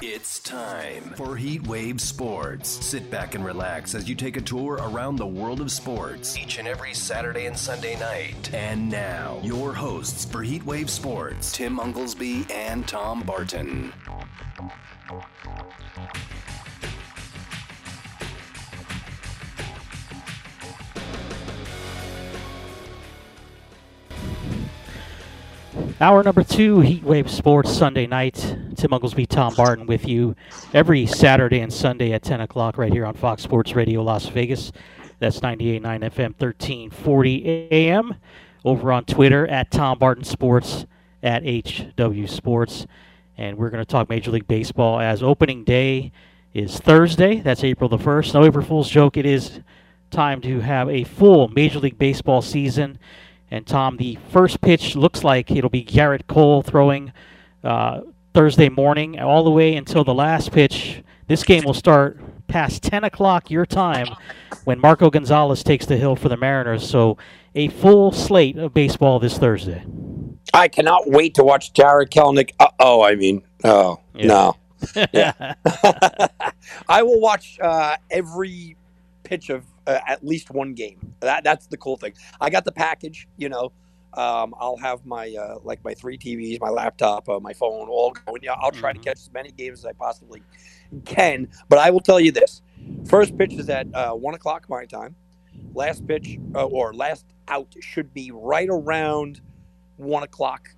It's time for Heat Wave Sports. Sit back and relax as you take a tour around the world of sports each and every Saturday and Sunday night. And now, your hosts for Heat Wave Sports, Tim Unglesby and Tom Barton. Hour number two, Heatwave Sports Sunday night. Tim Unglesby, Tom Barton with you every Saturday and Sunday at 10 o'clock right here on Fox Sports Radio Las Vegas. That's 98.9 FM, 1340 AM. Over on Twitter at Tom Barton Sports, at HW Sports. And we're going to talk Major League Baseball as opening day is Thursday. That's April the 1st. No April Fool's joke. It is time to have a full Major League Baseball season. And Tom, the first pitch looks like it'll be Gerrit Cole throwing uh, Thursday morning, all the way until the last pitch. This game will start past 10 o'clock your time when Marco Gonzalez takes the hill for the Mariners. So a full slate of baseball this Thursday. I cannot wait to watch Jarred Kelenic. Uh oh, I mean, oh yeah. no. Yeah. I will watch uh, every pitch of uh, at least one game. That that's the cool thing. I got the package. You know, um, I'll have my uh, like my three TVs, my laptop, uh, my phone, all going. Yeah, I'll try mm-hmm. to catch as many games as I possibly can. But I will tell you this: first pitch is at uh, one o'clock my time. Last pitch uh, or last out should be right around one o'clock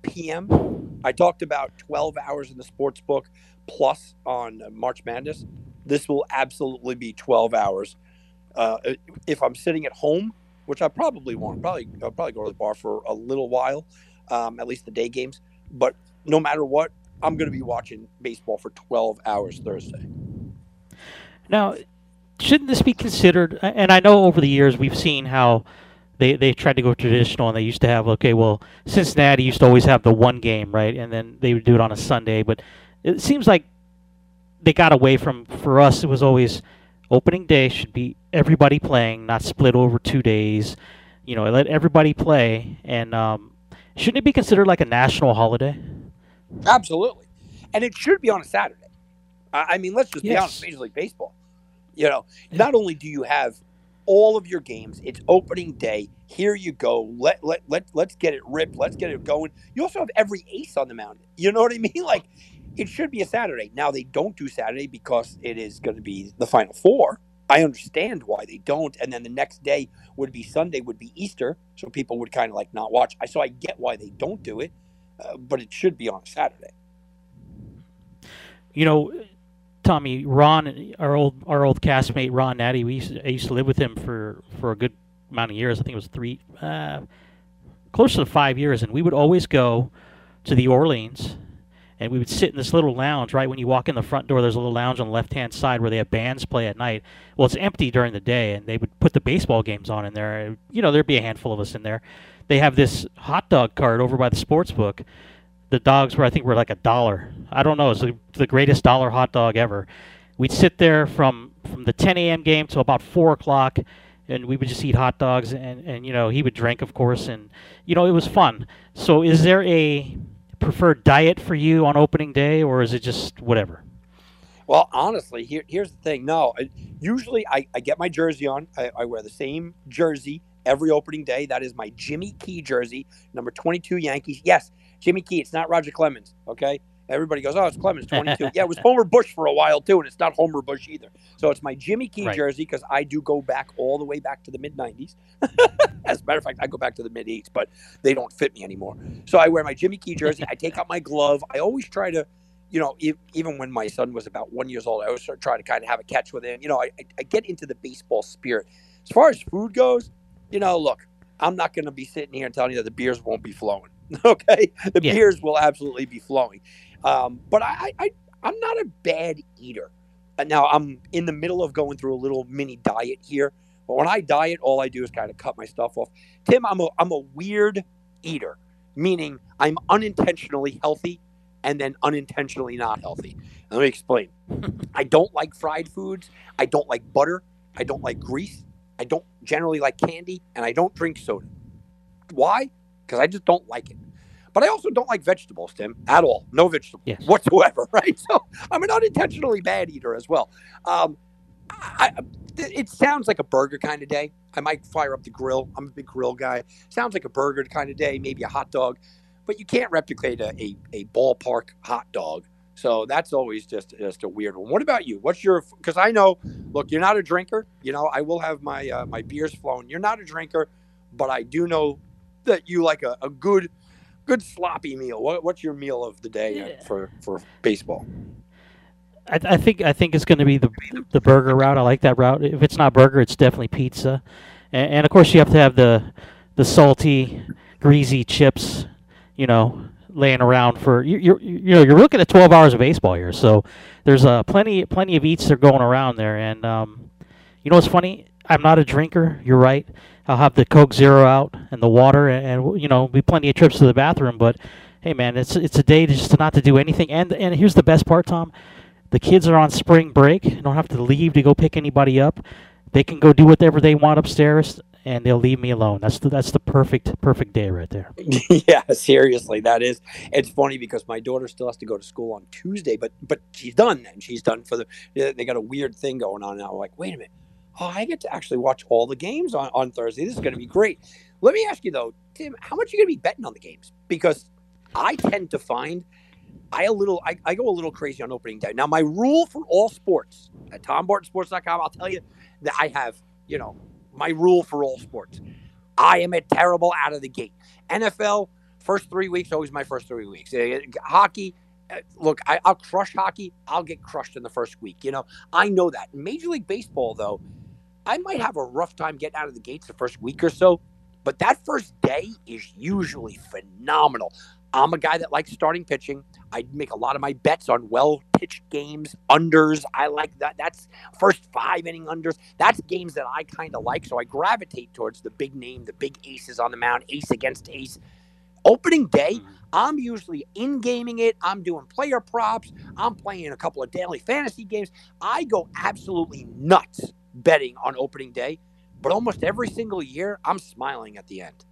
p.m. I talked about twelve hours in the sports book plus on March Madness. This will absolutely be twelve hours uh, if I'm sitting at home, which I probably won't, probably I'll probably go to the bar for a little while, um, at least the day games. But no matter what, I'm going to be watching baseball for 12 hours Thursday. Now, shouldn't this be considered? And I know over the years we've seen how they they tried to go traditional, and they used to have okay, well, Cincinnati used to always have the one game, right, and then they would do it on a Sunday. But it seems like they got away from. For us, it was always opening day should be everybody playing, not split over two days. You know, let everybody play, and um, shouldn't it be considered like a national holiday? Absolutely, and it should be on a Saturday. I mean, let's just yes. be honest. Major League Baseball. You know, not only do you have all of your games, it's opening day. Here you go. Let let let let's get it ripped. Let's get it going. You also have every ace on the mound. You know what I mean? Like it should be a Saturday. Now they don't do Saturday because it is going to be the Final Four. I understand why they don't. And then the next day would be Sunday, would be Easter, so people would kind of like not watch. I so I get why they don't do it, uh, but it should be on Saturday. You know, Tommy, Ron, our old our old castmate Ron Natty, we used to, I used to live with him for for a good amount of years. I think it was three, uh, close to five years, and we would always go to the Orleans and we would sit in this little lounge right when you walk in the front door there's a little lounge on the left hand side where they have bands play at night. Well it's empty during the day and they would put the baseball games on in there. You know there'd be a handful of us in there. They have this hot dog cart over by the sports book. The dogs were i think were like a dollar. I don't know. It's the, the greatest dollar hot dog ever. We'd sit there from from the 10 a.m game till about 4 o'clock and we would just eat hot dogs. And, and you know he would drink of course and you know it was fun. So is there a preferred diet for you on opening day, or is it just whatever? Well, honestly, here, here's the thing. No, I, usually I, I, get my jersey on. I, I, wear the same jersey every opening day. That is my Jimmy Key jersey, number 22 Yankees. Yes, Jimmy Key. It's not Roger Clemens. Okay. Everybody goes, oh, it's Clemens, 22. yeah, it was Homer Bush for a while, too, and it's not Homer Bush either. So it's my Jimmy Key right. jersey because I do go back all the way back to the mid 90s. As a matter of fact, I go back to the mid 80s, but they don't fit me anymore. So I wear my Jimmy Key jersey. I take out my glove. I always try to, you know, if, even when my son was about one years old, I always try to kind of have a catch with him. You know, I, I get into the baseball spirit. As far as food goes, you know, look, I'm not going to be sitting here and telling you that the beers won't be flowing. Okay, the yeah. beers will absolutely be flowing. Um, but I, I, I'm not a bad eater. Now I'm in the middle of going through a little mini diet here. But when I diet, all I do is kind of cut my stuff off. Tim, I'm a, I'm a weird eater, meaning I'm unintentionally healthy and then unintentionally not healthy. Let me explain. I don't like fried foods. I don't like butter. I don't like grease. I don't generally like candy, and I don't drink soda. Why? Because I just don't like it. But I also don't like vegetables, Tim, at all. No vegetables Yes. whatsoever, right? So I'm an unintentionally bad eater as well. Um, I, it sounds like a burger kind of day. I might fire up the grill. I'm a big grill guy. Sounds like a burger kind of day, maybe a hot dog, but you can't replicate a, a, a ballpark hot dog. So that's always just just a weird one. What about you? What's your? Because I know, look, you're not a drinker. You know, I will have my uh, my beers flowing. You're not a drinker, but I do know that you like a, a good good sloppy meal. What, what's your meal of the day Yeah. for for baseball? I, I think I think it's going to be the the burger route. I like that route. If it's not burger, it's definitely pizza, and, and of course you have to have the the salty, greasy chips. You know, laying around for you. You're you know you're looking at 12 hours of baseball here, so there's uh, plenty plenty of eats that are going around there. And um, you know what's funny? I'm not a drinker. You're right. I'll have the Coke Zero out and the water, and, and you know, be plenty of trips to the bathroom. But hey, man, it's it's a day to just not to do anything. And and here's the best part, Tom. The kids are on spring break. Don't have to leave to go pick anybody up. They can go do whatever they want upstairs, and they'll leave me alone. That's the that's the perfect perfect day right there. yeah, seriously, that is. It's funny because my daughter still has to go to school on Tuesday, but but she's done then. She's done for the. They got a weird thing going on now. Like, wait a minute. Oh, I get to actually watch all the games on, on Thursday. This is going to be great. Let me ask you though, Tim, how much are you going to be betting on the games? Because I tend to find I a little I, I go a little crazy on opening day. Now my rule for all sports at TomBartonSports.com, I'll tell you that I have, you know, my rule for all sports. I am a terrible out of the gate. NFL, first three weeks, always my first three weeks. Uh, Hockey, uh, look, I, I'll crush hockey. I'll get crushed in the first week. You know, I know that. Major League Baseball, though, I might have a rough time getting out of the gates the first week or so, but that first day is usually phenomenal. I'm a guy that likes starting pitching. I make a lot of my bets on well pitched games, unders. I like that. That's first five inning unders. That's games that I kind of like. So I gravitate towards the big name, the big aces on the mound, ace against ace. Opening day, mm-hmm. I'm usually in gaming it. I'm doing player props. I'm playing a couple of daily fantasy games. I go absolutely nuts betting on opening day. But almost every single year, I'm smiling at the end.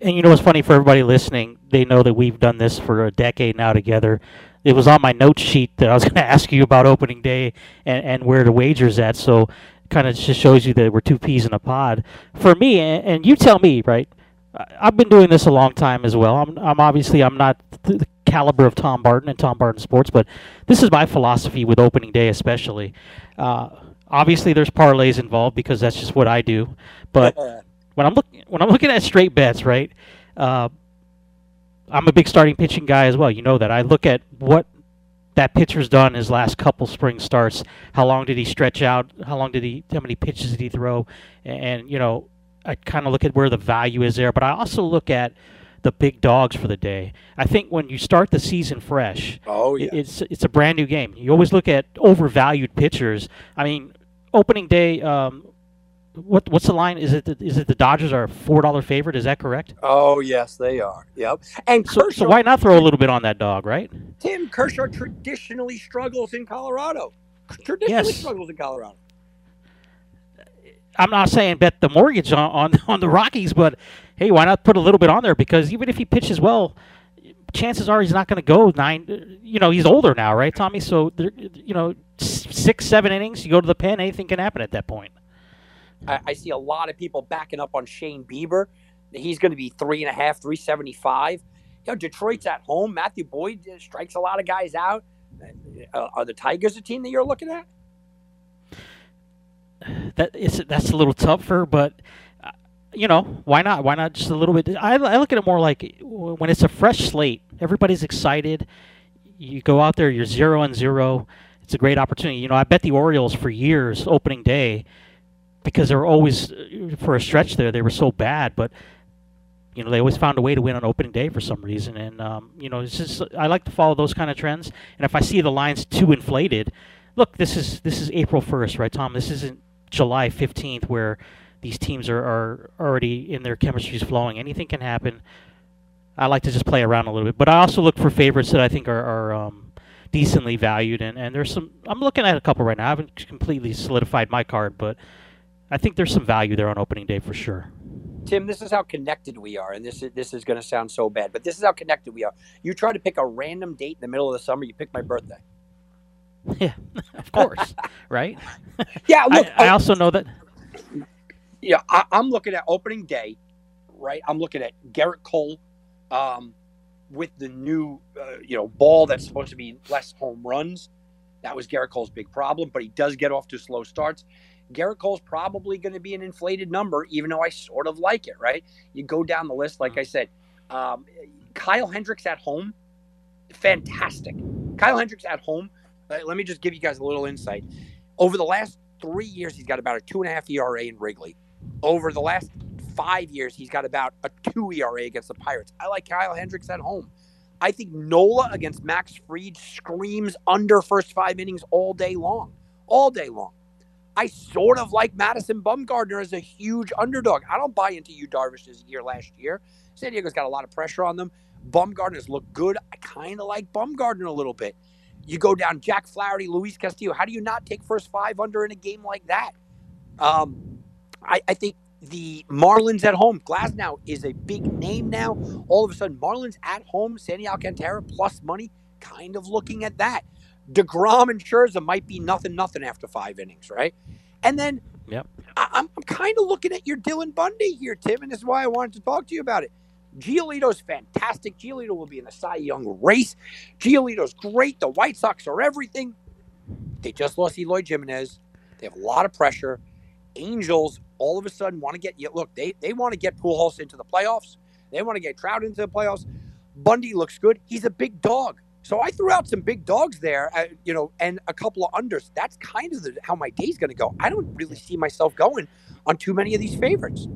And you know what's funny for everybody listening? They know that we've done this for a decade now together. It was on my note sheet that I was going to ask you about opening day and, and where the wagers at. So, kind of just shows you that we're two peas in a pod. For me, and, you tell me, right? I've been doing this a long time as well. I'm, I'm obviously I'm not the caliber of Tom Barton and Tom Barton Sports, but this is my philosophy with opening day, especially. Uh, obviously, there's parlays involved because that's just what I do. But when I'm looking when I'm looking at straight bets, right? Uh, I'm a big starting pitching guy as well. You know that. I look at what that pitcher's done his last couple spring starts. How long did he stretch out? How long did he? How many pitches did he throw? And, and you know, I kind of look at where the value is there. But I also look at the big dogs for the day. I think when you start the season fresh, oh, yeah. it's it's a brand new game. You always look at overvalued pitchers. I mean, opening day. Um, what what's the line? Is it the, is it the Dodgers are a four dollar favorite? Is that correct? Oh, yes, they are. Yep. And So, Kershaw, so why not throw a little bit on that dog, right? Tim Kershaw traditionally struggles in Colorado. Traditionally Yes. struggles in Colorado. I'm not saying bet the mortgage on, on on the Rockies, but hey, why not put a little bit on there? Because even if he pitches well, chances are he's not going to go nine. You know, he's older now, right, Tommy? So you know, six seven innings, you go to the pen, anything can happen at that point. I, I see a lot of people backing up on Shane Bieber. He's going to be three and a half, three seventy five. You know, Detroit's at home. Matthew Boyd uh, strikes a lot of guys out. Uh, are the Tigers a team that you're looking at? that is that's a little tougher, but uh, you know why not? Why not just a little bit? I, I look at it more like when it's a fresh slate, everybody's excited. You go out there, you're zero and zero. It's a great opportunity. You know, I bet the Orioles for years opening day because they were always uh, for a stretch there they were so bad, but you know they always found a way to win on opening day for some reason. And um, you know, it's just I like to follow those kind of trends. And if I see the lines too inflated, look, this is this is April first, right, Tom? This isn't July fifteenth where these teams are, are already in their chemistries flowing. Anything can happen. I like to just play around a little bit, but I also look for favorites that I think are, are um, decently valued. And, and there's some. I'm looking at a couple right now. I haven't completely solidified my card, but I think there's some value there on opening day for sure. Tim, this is how connected we are, and this is this is going to sound so bad, but this is how connected we are. You try to pick a random date in the middle of the summer, you pick my birthday. Yeah, of course, right? Yeah, look, I, I also know that. Yeah, I, I'm looking at opening day, right? I'm looking at Gerrit Cole, um, with the new, uh, you know, ball that's supposed to be less home runs. That was Gerrit Cole's big problem, but he does get off to slow starts. Gerrit Cole's probably going to be an inflated number, even though I sort of like it, right? You go down the list, like I said, um, Kyle Hendricks at home, fantastic. Kyle Hendricks at home, uh, let me just give you guys a little insight. Over the last three years, he's got about a two and a half ERA in Wrigley. Over the last five years, he's got about a two ERA against the Pirates. I like Kyle Hendricks at home. I think Nola against Max Fried screams under first five innings all day long. All day long. I sort of like Madison Bumgarner as a huge underdog. I don't buy into Yu Darvish's year last year. San Diego's got a lot of pressure on them. Bumgarner's look good. I kind of like Bumgarner a little bit. You go down Jack Flaherty, Luis Castillo. How do you not take first five under in a game like that? Um, I, I think the Marlins at home. Glasnow is a big name now. All of a sudden, Marlins at home, Sandy Alcantara plus money. Kind of looking at that. DeGrom and Scherzer might be nothing, nothing after five innings, right? And then Yep. I, I'm, I'm kind of looking at your Dylan Bundy here, Tim, and this is why I wanted to talk to you about it. Giolito's fantastic. Giolito will be in the Cy Young race. Giolito's great. The White Sox are everything. They just lost Eloy Jimenez. They have a lot of pressure. Angels all of a sudden want to get you. Look, they, they want to get Pujols into the playoffs. They want to get Trout into the playoffs. Bundy looks good. He's a big dog. So I threw out some big dogs there, uh, you know, and a couple of unders. That's kind of the, how my day's going to go. I don't really see myself going on too many of these favorites.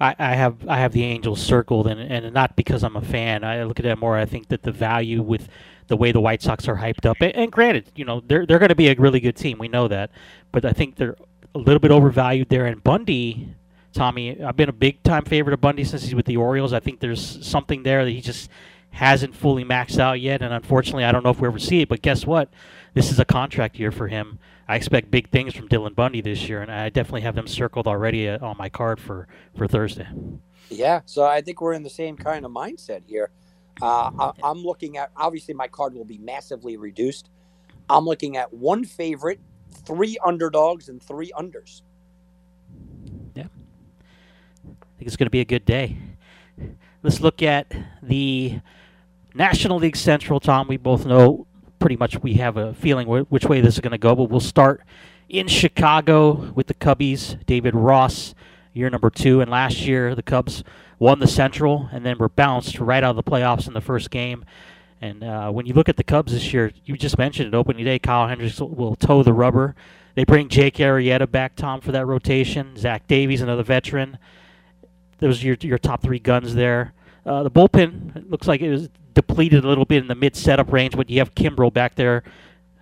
I, have I have the Angels circled, and, and not because I'm a fan. I look at it more. I think that the value with the way the White Sox are hyped up, and, and granted, you know they're they're going to be a really good team. We know that, but I think they're a little bit overvalued there. And Bundy, Tommy, I've been a big time favorite of Bundy since he's with the Orioles. I think there's something there that he just hasn't fully maxed out yet, and unfortunately, I don't know if we ever see it. But guess what? This is a contract year for him. I expect big things from Dylan Bundy this year, and I definitely have them circled already uh, on my card for for Thursday. Yeah, so I think we're in the same kind of mindset here. Uh, I, I'm looking at obviously my card will be massively reduced. I'm looking at one favorite, three underdogs, and three unders. Yeah. I think it's going to be a good day. Let's look at the National League Central, Tom. We both know pretty much we have a feeling which way this is going to go, but we'll start in Chicago with the Cubbies. David Ross, year number two, and last year the Cubs won the Central and then were bounced right out of the playoffs in the first game. And uh, when you look at the Cubs this year, you just mentioned it opening day. Kyle Hendricks will, toe the rubber. They bring Jake Arrieta back, Tom, for that rotation. Zach Davies, another veteran. Those are your your top three guns there. Uh, the bullpen looks like it was depleted a little bit in the mid setup range, but you have Kimbrel back there.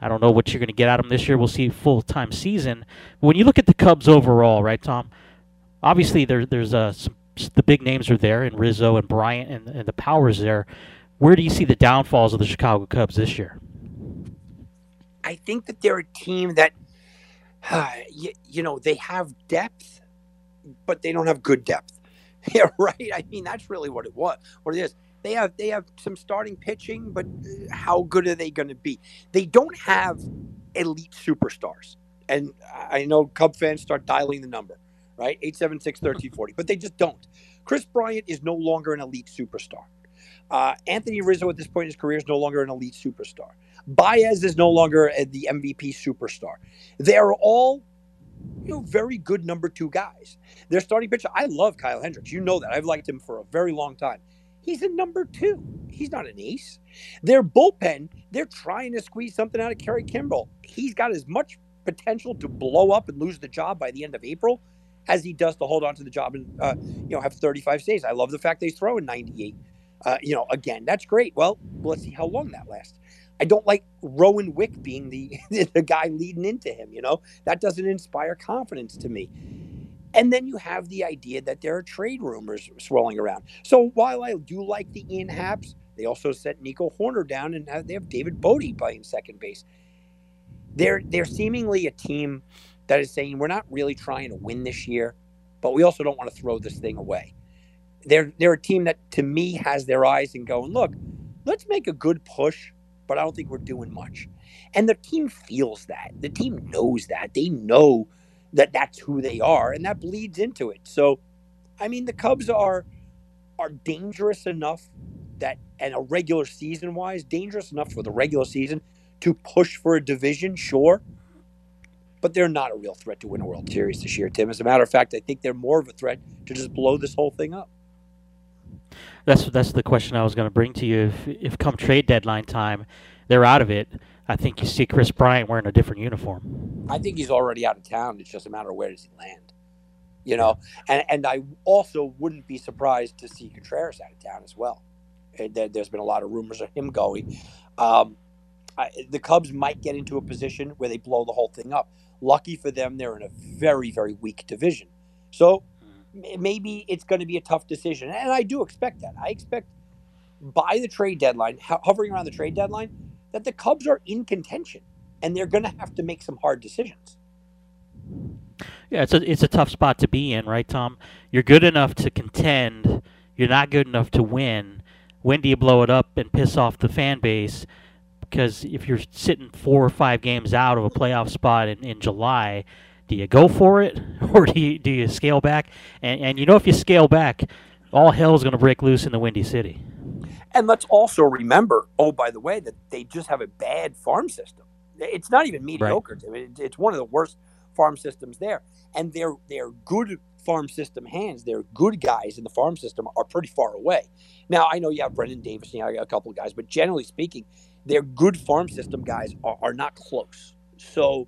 I don't know what you're going to get out of him this year. We'll see full time season. When you look at the Cubs overall, right, Tom? Obviously, there, there's uh, some, the big names are there, and Rizzo and Bryant and, and the powers there. Where do you see the downfalls of the Chicago Cubs this year? I think that they're a team that, uh, you, you know, they have depth, but they don't have good depth. Yeah, right. I mean, that's really what it was. What it is. They have they have some starting pitching, but uh, how good are they going to be? They don't have elite superstars. And I know Cub fans start dialing the number, right? 876-1340, but they just don't. Kris Bryant is no longer an elite superstar. Uh, Anthony Rizzo at this point in his career is no longer an elite superstar. Baez is no longer uh, the MVP superstar. They're all you know, very good number two guys. Their starting pitcher, I love Kyle Hendricks. You know that. I've liked him for a very long time. He's a number two. He's not an ace. Their bullpen, they're trying to squeeze something out of Kerry Kimbrel. He's got as much potential to blow up and lose the job by the end of April as he does to hold on to the job and uh, you know have 35 saves. I love the fact that he's throwing 98. Uh, you know, again, that's great. Well, let's see how long that lasts. I don't like Rowan Wick being the the guy leading into him. You know, that doesn't inspire confidence to me. And then you have the idea that there are trade rumors swirling around. So while I do like the Ian Happs, they also set Nico Hoerner down and they have David Bote playing second base. They're they're seemingly a team that is saying we're not really trying to win this year. but we also don't want to throw this thing away. They're they're a team that to me has their eyes and going, look, let's make a good push, but I don't think we're doing much. And the team feels that. The team knows that. They know that that's who they are, and that bleeds into it. So, I mean, the Cubs are are dangerous enough that, and a regular season wise, dangerous enough for the regular season to push for a division, sure. But they're not a real threat to win a World Series this year, Tim. As a matter of fact, I think they're more of a threat to just blow this whole thing up. That's that's the question I was going to bring to you. If if come trade deadline time, they're out of it. I think you see Kris Bryant wearing a different uniform. I think he's already out of town. It's just a matter of where does he land. You know, and and I also wouldn't be surprised to see Contreras out of town as well. There's been a lot of rumors of him going. Um, I, the Cubs might get into a position where they blow the whole thing up. Lucky for them, they're in a very very weak division. So maybe it's going to be a tough decision. And I do expect that. I expect by the trade deadline, hovering around the trade deadline, that the Cubs are in contention and they're going to have to make some hard decisions. Yeah, it's a it's a tough spot to be in, right, Tom? You're good enough to contend. You're not good enough to win. When do you blow it up and piss off the fan base? Because if you're sitting four or five games out of a playoff spot in, in July, do you go for it or do you do you scale back? And and you know if you scale back, all hell is going to break loose in the Windy City. And let's also remember, oh by the way, that they just have a bad farm system. It's not even mediocre. Right. I mean, it's one of the worst farm systems there, and they're they're good farm system hands. They're good guys in the farm system are pretty far away. Now I know you have Brennen Davis, you know, a couple of guys, but generally speaking, their good farm system guys are, are not close. So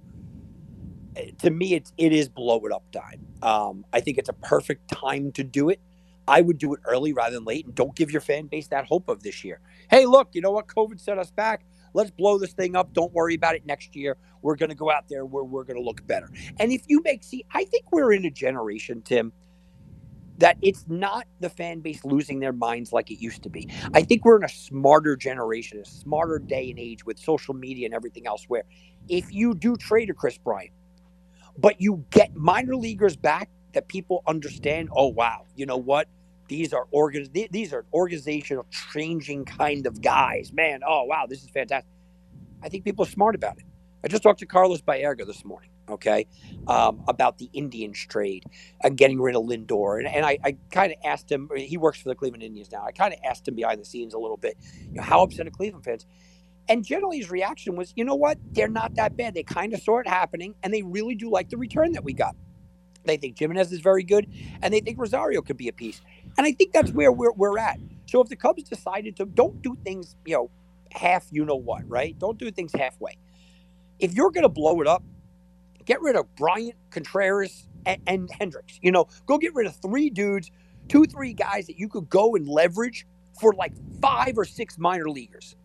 to me, it's it is blow it up time. Um, I think it's a perfect time to do it. I would do it early rather than late, and don't give your fan base that hope of this year. Hey, look, you know what? COVID set us back. Let's blow this thing up. Don't worry about it next year. We're going to go out there where we're going to look better. And if you make, see, I think we're in a generation, Tim, that it's not the fan base losing their minds like it used to be. I think we're in a smarter generation, a smarter day and age with social media and everything else where if you do trade a Kris Bryant, but you get minor leaguers back that people understand. Oh wow, you know what? These are organ these are organizational changing kind of guys. Man, oh wow, this is fantastic. I think people are smart about it. I just talked to Carlos Baerga this morning, okay, um, about the Indians trade and getting rid of Lindor. And, and I, I kind of asked him, he works for the Cleveland Indians now. I kind of asked him behind the scenes a little bit, you know, how upset are Cleveland fans? And generally, his reaction was, you know what? They're not that bad. They kind of saw it happening, and they really do like the return that we got. They think Giménez is very good, and they think Rosario could be a piece. And I think that's where we're, we're at. So if the Cubs decided to don't do things, you know, half you know what, right? Don't do things halfway. If you're going to blow it up, get rid of Bryant, Contreras, and, and Hendricks. You know, go get rid of three dudes, two, three guys that you could go and leverage for like five or six minor leaguers.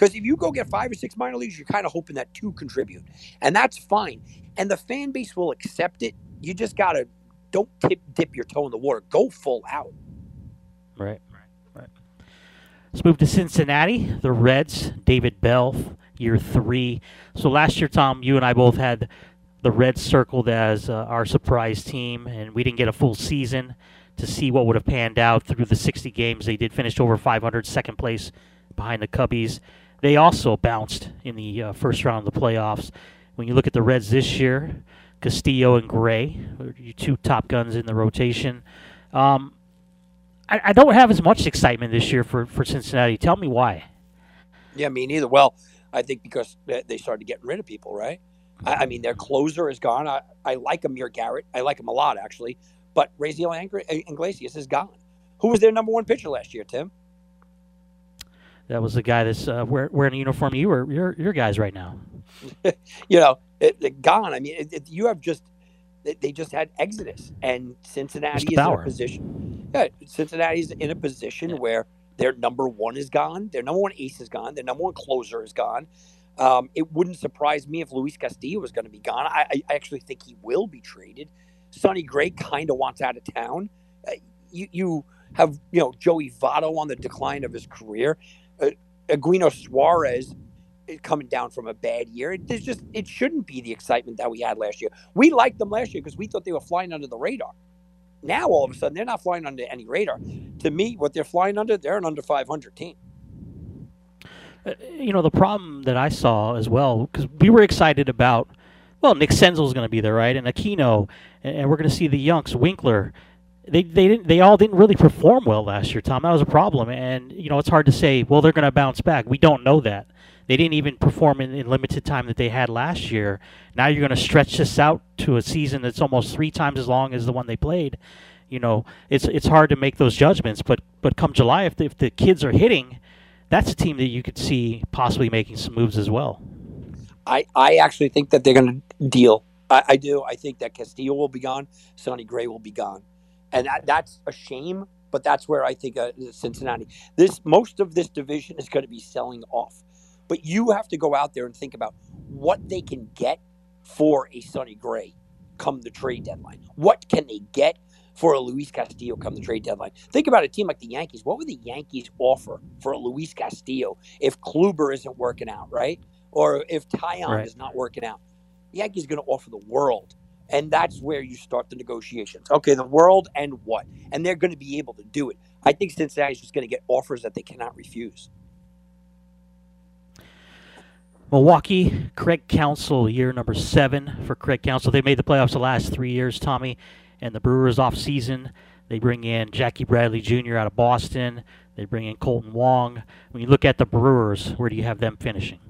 Because if you go get five or six minor leagues, you're kind of hoping that two contribute, and that's fine. And the fan base will accept it. You just gotta don't tip, dip your toe in the water. Go full out. Right, right, right. Let's move to Cincinnati. The Reds, David Bell, year three. So last year, Tom, you and I both had the Reds circled as uh, our surprise team, and we didn't get a full season to see what would have panned out through the 60 games. They did finish over 500, second place behind the Cubbies. They also bounced in the uh, first round of the playoffs. When you look at the Reds this year, Castillo and Gray, your two top guns in the rotation. Um, I, I, don't have as much excitement this year for, for Cincinnati. Tell me why. Yeah, me neither. Well, I think because they started getting rid of people, right? I, I mean, their closer is gone. I, I like Amir Garrett. I like him a lot, actually. But Raisel Iglesias is gone. Who was their number one pitcher last year, Tim? That was the guy that's uh, wearing a uniform. You were your your guys right now. you know, it, it gone. I mean, it, you have just they just had exodus, and Cincinnati is in a position. Yeah, Cincinnati's in a position yeah. where their number one is gone, their number one ace is gone, their number one closer is gone. Um, it wouldn't surprise me if Luis Castillo was going to be gone. I, I, actually think he will be traded. Sonny Gray kind of wants out of town. Uh, you, you have you know Joey Votto on the decline of his career uh, Eugenio Suarez coming down from a bad year. It, just it shouldn't be the excitement that we had last year. We liked them last year because we thought they were flying under the radar. Now all of a sudden they're not flying under any radar. To me, what they're flying under, they're an under 500 team. Uh, you know the problem that I saw as well because we were excited about. Well, Nick Senzel's going to be there, right? And Aquino, and, and we're going to see the Yunks, Winker. They they didn't they all didn't really perform well last year, Tom. That was a problem, and you know it's hard to say. Well, they're going to bounce back. We don't know that. They didn't even perform in, in limited time that they had last year. Now you're going to stretch this out to a season that's almost three times as long as the one they played. You know, it's it's hard to make those judgments. But but come July, if the, if the kids are hitting, that's a team that you could see possibly making some moves as well. I, I actually think that they're going to deal. I, I, do. I think that Castillo will be gone. Sonny Gray will be gone, and that, that's a shame. But that's where I think uh, Cincinnati. This most of this division is going to be selling off. But you have to go out there and think about what they can get for a Sonny Gray come the trade deadline. What can they get for a Luis Castillo come the trade deadline? Think about a team like the Yankees. What would the Yankees offer for a Luis Castillo if Kluber isn't working out, right? Or if Taillon right. is not working out? The Yankees are going to offer the world. And that's where you start the negotiations. Okay, the world and what? And they're going to be able to do it. I think Cincinnati's just going to get offers that they cannot refuse. Milwaukee, Craig Counsell, year number seven for Craig Counsell. They made the playoffs the last three years, Tommy. And the Brewers off season, they bring in Jackie Bradley Jr. out of Boston. They bring in Kolten Wong. When you look at the Brewers, where do you have them finishing?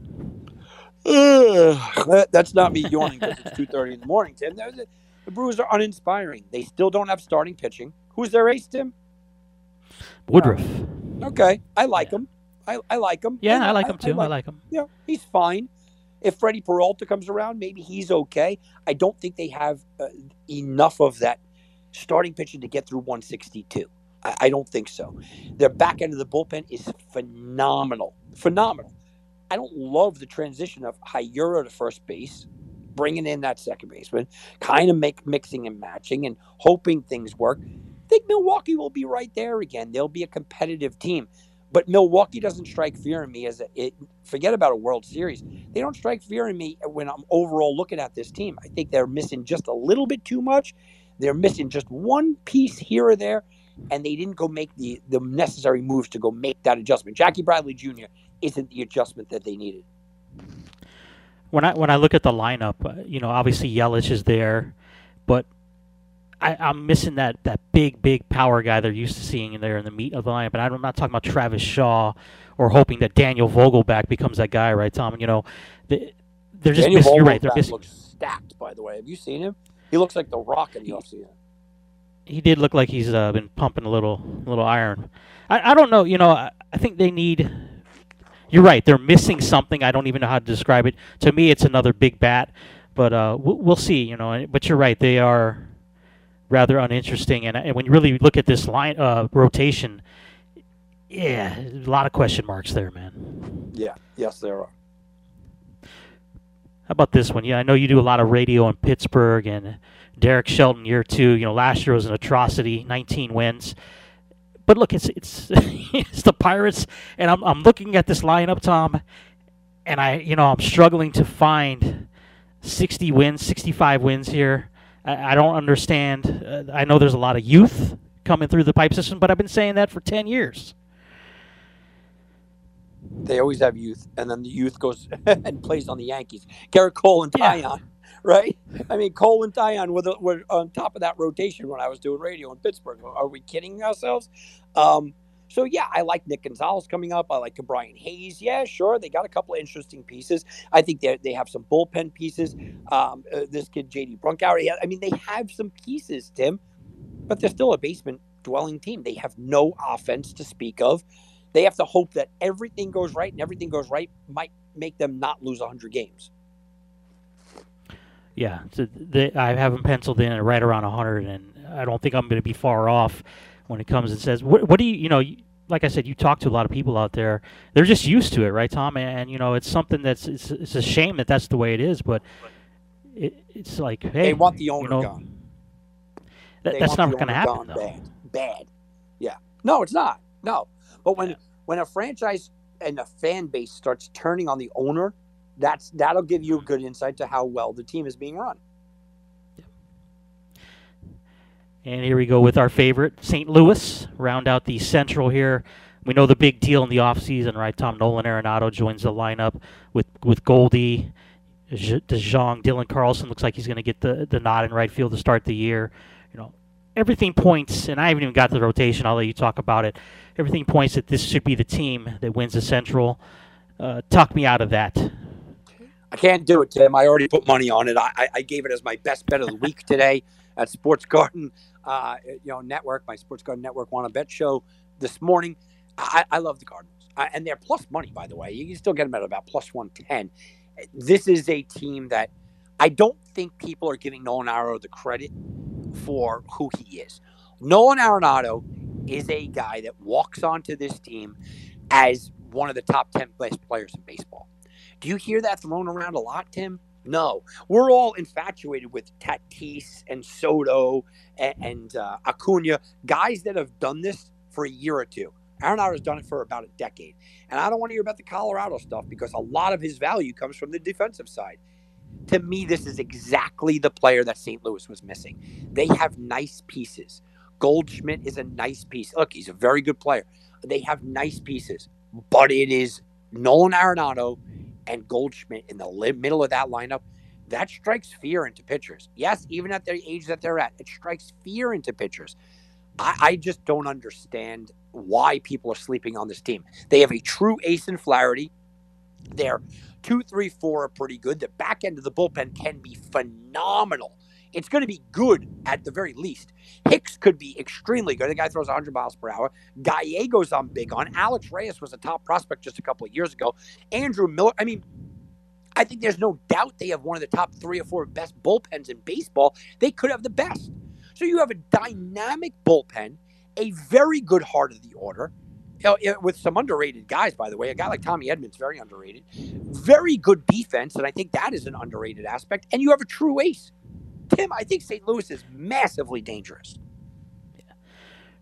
That's not me yawning because it's two thirty in the morning, Tim. The, the Brewers are uninspiring. They still don't have starting pitching. Who's their ace, Tim? Woodruff. Uh, okay, I like yeah. him. I, I like him. Yeah, I, I like him too. I like, I like him. Yeah, he's fine. If Freddie Peralta comes around, maybe he's okay. I don't think they have uh, enough of that starting pitching to get through 162. I, I don't think so. Their back end of the bullpen is phenomenal. Phenomenal. I don't love the transition of Hiura to first base, bringing in that second baseman, kind of make mixing and matching and hoping things work. I think Milwaukee will be right there again. They'll be a competitive team. But Milwaukee doesn't strike fear in me as a, it, forget about a World Series. They don't strike fear in me when I'm overall looking at this team. I think they're missing just a little bit too much. They're missing just one piece here or there, and they didn't go make the the necessary moves to go make that adjustment. Jackie Bradley Jr. isn't the adjustment that they needed. When I when I look at the lineup, uh, you know, obviously Yelich is there, but I, am missing that, that big, big power guy they're used to seeing in there in the meat of the lineup. And I'm not talking about Travis Shaw or hoping that Daniel Vogelbach becomes that guy, right, Tom? You know, they, are just Daniel missing. You're right. They're missing. looks stacked, by the way. Have you seen him? He looks like the Rock in the offseason. He did look like he's uh, been pumping a little, little iron. I, I don't know. You know, I, I think they need. You're right. They're missing something. I don't even know how to describe it. To me, it's another big bat, but uh, we'll, see. You know, but you're right. They are rather uninteresting. And, and when you really look at this line uh, rotation, yeah, a lot of question marks there, man. Yeah, yes, there are. How about this one? Yeah, I know you do a lot of radio in Pittsburgh and Derek Shelton year two. You know, last year was an atrocity, 19 wins. But look, it's it's it's the Pirates, and I'm I'm looking at this lineup, Tom, and I you know I'm struggling to find 60 wins, 65 wins here. I, I don't understand. Uh, I know there's a lot of youth coming through the pipe system, but I've been saying that for 10 years. They always have youth, and then the youth goes and plays on the Yankees. Gerrit Cole and Taillon, yeah. Right? I mean, Cole and Taillon were, the, were on top of that rotation when I was doing radio in Pittsburgh. Are we kidding ourselves? Um, so yeah, I like Nick Gonzalez coming up. I like Brian Hayes. Yeah, sure, they got a couple of interesting pieces. I think they they have some bullpen pieces. Um, uh, this kid JT Brubaker. I mean, they have some pieces, Tim, but they're still a basement dwelling team. They have no offense to speak of. They have to hope that everything goes right, and everything goes right might make them not lose 100 games. Yeah, so they, I have them penciled in at right around 100, and I don't think I'm going to be far off when it comes and says, what, what do you, you know, like I said, you talk to a lot of people out there. They're just used to it, right, Tom? And, and you know, it's something that's it's, it's a shame that that's the way it is, but it, it's like, hey, they want the owner you know, gone. That, that's not going to happen, though. Bad, bad. Yeah, no, it's not. No, but when yeah. when a franchise and a fan base starts turning on the owner, that's that'll give you a good insight to how well the team is being run. And here we go with our favorite, St. Louis, round out the Central here. We know the big deal in the offseason, right? Tom Nolan Arenado joins the lineup with, with Goldie, DeJong, Dylan Carlson looks like he's going to get the, the nod in right field to start the year. You know, everything points, and I haven't even got to the rotation. I'll let you talk about it. Everything points that this should be the team that wins the Central. Uh, talk me out of that. I can't do it, Tim. I already put money on it. I, I gave it as my best bet of the week today at Sports Garden, uh, you know, network, my Sports Garden Network want to bet show this morning. I, I love the Cardinals, uh, and they're plus money, by the way. You can still get them at about plus one ten. This is a team that I don't think people are giving Nolan Arenado the credit for who he is. Nolan Arenado is a guy that walks onto this team as one of the top 10 best players in baseball. Do you hear that thrown around a lot, Tim? No. We're all infatuated with Tatis and Soto and, and uh, Acuna, guys that have done this for a year or two. Arenado has done it for about a decade. And I don't want to hear about the Colorado stuff because a lot of his value comes from the defensive side. To me, this is exactly the player that St. Louis was missing. They have nice pieces. Goldschmidt is a nice piece. Look, he's a very good player. They have nice pieces, but it is Nolan Arenado and Goldschmidt in the middle of that lineup. That strikes fear into pitchers. Yes, even at the age that they're at, it strikes fear into pitchers. I, I just don't understand why people are sleeping on this team. They have a true ace in Flaherty. Their two, three, four are pretty good. The back end of the bullpen can be phenomenal. It's going to be good at the very least. Hicks could be extremely good. The guy throws 100 miles per hour. Gallegos, I'm big on. Alex Reyes was a top prospect just a couple of years ago. Andrew Miller. I mean, I think there's no doubt they have one of the top three or four best bullpens in baseball. They could have the best. So you have a dynamic bullpen, a very good heart of the order, you know, with some underrated guys, by the way. A guy like Tommy Edmonds, very underrated. Very good defense, and I think that is an underrated aspect. And you have a true ace. Tim, I think St. Louis is massively dangerous.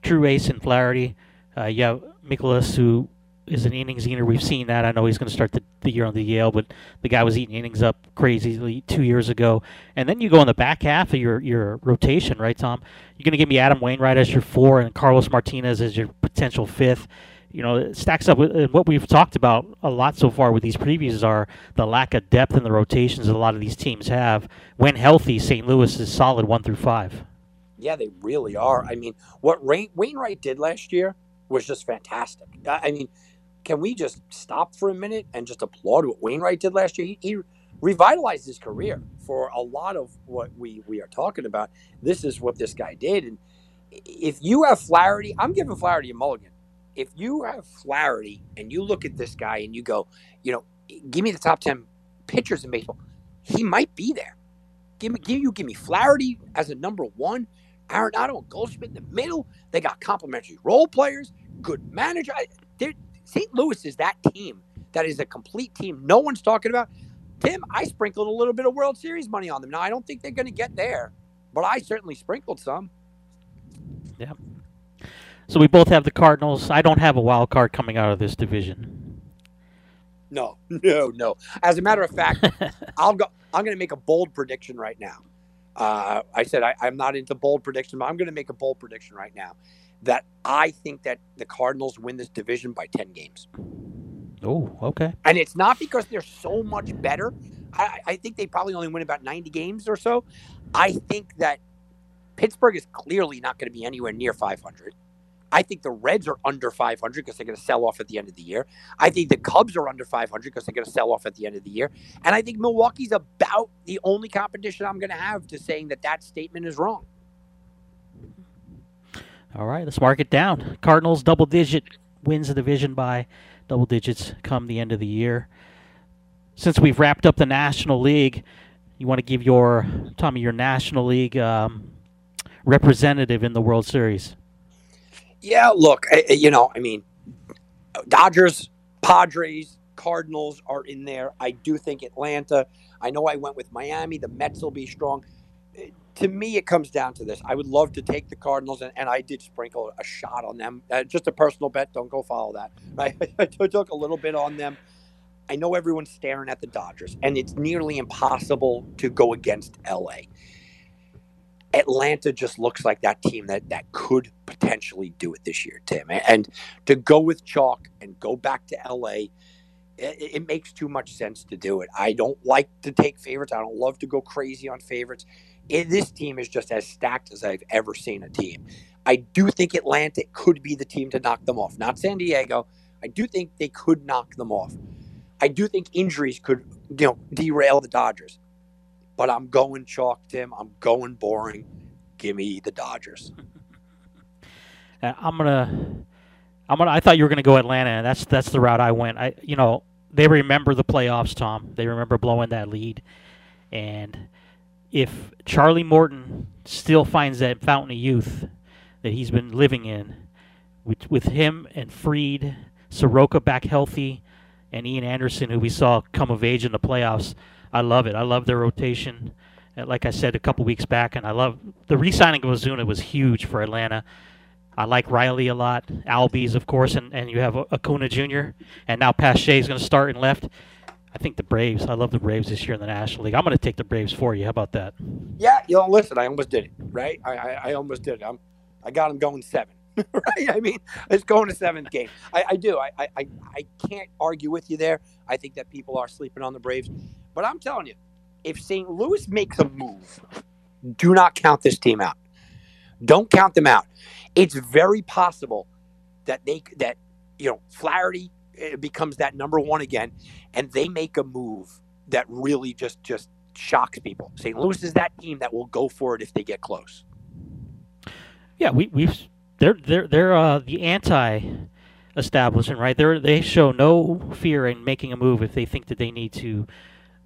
True ace and Flaherty. Uh, yeah, Mikolas, who is an innings eater. We've seen that. I know he's going to start the, the, year on the IL, but the guy was eating innings up crazily two years ago. And then you go in the back half of your, your rotation, right, Tom? You're going to give me Adam Wainwright as your four and Carlos Martinez as your potential fifth. You know, it stacks up with what we've talked about a lot so far with these previews are the lack of depth in the rotations that a lot of these teams have. When healthy, St. Louis is solid one through five. Yeah, they really are. I mean, what Wainwright did last year was just fantastic. I mean, can we just stop for a minute and just applaud what Wainwright did last year? He, he revitalized his career for a lot of what we, we are talking about. This is what this guy did. And if you have Flaherty, I'm giving Flaherty a mulligan. If you have Flaherty and you look at this guy and you go, you know, give me the top 10 pitchers in baseball, he might be there. Give me, give you, give me Flaherty as a number one, Arenado and Goldschmidt in the middle. They got complementary role players, good manager. St. Louis is that team that is a complete team. No one's talking about. Tim, I sprinkled a little bit of World Series money on them. Now I don't think they're going to get there, but I certainly sprinkled some. Yeah. So we both have the Cardinals. I don't have a wild card coming out of this division. No, no, no. As a matter of fact, I'll go. I'm going to make a bold prediction right now. Uh, I said I, I'm not into bold prediction, but I'm going to make a bold prediction right now that I think that the Cardinals win this division by 10 games. Oh, okay. And it's not because they're so much better. I, I, think they probably only win about 90 games or so. I think that Pittsburgh is clearly not going to be anywhere near 500. I think the Reds are under 500 because they're going to sell off at the end of the year. I think the Cubs are under 500 because they're going to sell off at the end of the year. And I think Milwaukee's about the only competition I'm going to have to saying that that statement is wrong. All right, let's mark it down. Cardinals double digit wins the division by double digits come the end of the year. Since we've wrapped up the National League, you want to give your Tommy your National League um, representative in the World Series? Yeah, look, eh, eh, you know, I mean, Dodgers, Padres, Cardinals are in there. I do think Atlanta. I know I went with Miami. The Mets will be strong eh, to me, it comes down to this. I would love to take the Cardinals, and, and I did sprinkle a shot on them. Uh, just a personal bet. Don't go follow that. Right? I took a little bit on them. I know everyone's staring at the Dodgers, and it's nearly impossible to go against LA. Atlanta just looks like that team that that could potentially do it this year, Tim. And to go with chalk and go back to LA, it, it, makes too much sense to do it. I don't like to take favorites. I don't love to go crazy on favorites. It, this team is just as stacked as I've ever seen a team. I do think Atlanta could be the team to knock them off, not San Diego. I do think they could knock them off. I do think injuries could, you know, derail the Dodgers but I'm going chalk, Tim. I'm going boring. Give me the Dodgers. Uh, I'm gonna, I'm gonna. I thought you were gonna go Atlanta, and that's that's the route I went. I, you know, they remember the playoffs, Tom. They remember blowing that lead, and if Charlie Morton still finds that fountain of youth that he's been living in, with with him and Fried, Soroka back healthy, and Ian Anderson, who we saw come of age in the playoffs I love it. I love their rotation. Uh, like I said a couple weeks back, and I love the re-signing of Ozuna was huge for Atlanta. I like Riley a lot, Albies of course, and, and you have Acuna Jr. and now Pache is going to start in left. I think the Braves. I love the Braves this year in the National League. I'm going to take the Braves for you. How about that? Yeah, you know, listen, I almost did it. Right, I I, I almost did it. I'm, I got them going seven. right? I mean, it's going to seventh game. I, I do. I, I I can't argue with you there. I think that people are sleeping on the Braves. But I'm telling you, if St. Louis makes a move, do not count this team out. Don't count them out. It's very possible that they that you know Flaherty eh, becomes that number one again, and they make a move that really just just shocks people. St. Louis is that team that will go for it if they get close. Yeah, we we've they're they're they're uh, the anti establishment, right? They they show no fear in making a move if they think that they need to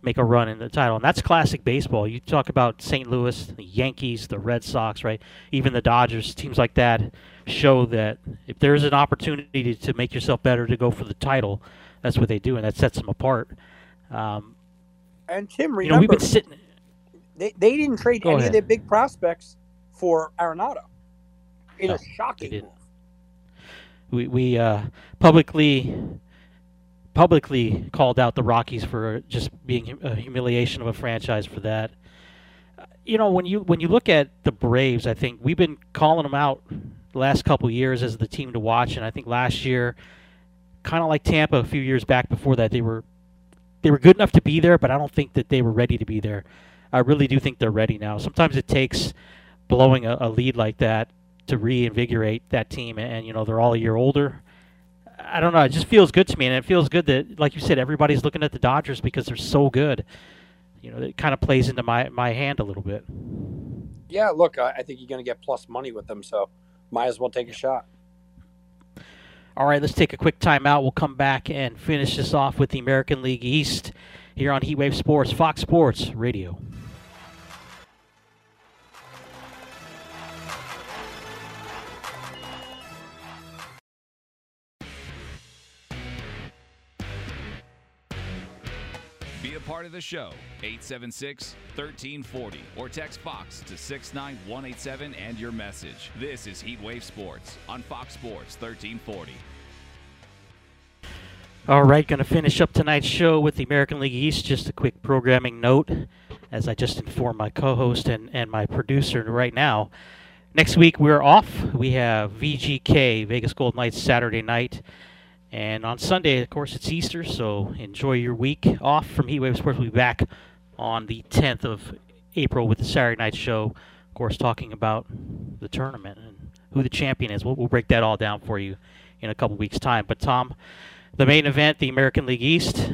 make a run in the title. And that's classic baseball. You talk about St. Louis, the Yankees, the Red Sox, right? Even the Dodgers, teams like that show that if there's an opportunity to make yourself better to go for the title, that's what they do, and that sets them apart. Um, and Tim, remember, you know, we've been sitting. They, they didn't trade any ahead. of their big prospects for Arenado. In no, shocking. We we uh, publicly publicly called out the Rockies for just being a humiliation of a franchise for that. Uh, you know, when you when you look at the Braves, I think we've been calling them out the last couple years as the team to watch, and I think last year, kind of like Tampa a few years back before that, they were they were good enough to be there, but I don't think that they were ready to be there. I really do think they're ready now. Sometimes it takes blowing a, a lead like that to reinvigorate that team, and, and you know they're all a year older I don't know. It just feels good to me, and it feels good that, like you said, everybody's looking at the Dodgers because they're so good. You know, it kind of plays into my my hand a little bit. Yeah, look, I, I think you're going to get plus money with them, so might as well take a shot. All right, let's take a quick timeout. We'll come back and finish this off with the American League East here on Heatwave Sports, Fox Sports Radio. Part of the show, 876 1340, or text Fox to 69187 and your message. This is Heatwave Sports on Fox Sports 1340. All right, going to finish up tonight's show with the American League East. Just a quick programming note, as I just informed my co host and, and my producer right now. Next week, we're off. We have VGK, Vegas Gold Knights, Saturday night. And on Sunday, of course, it's Easter, so enjoy your week off from Heatwave Sports. We'll be back on the 10th of April with the Saturday night show, of course, talking about the tournament and who the champion is. We'll, we'll break that all down for you in a couple weeks' time. But, Tom, the main event, the American League East,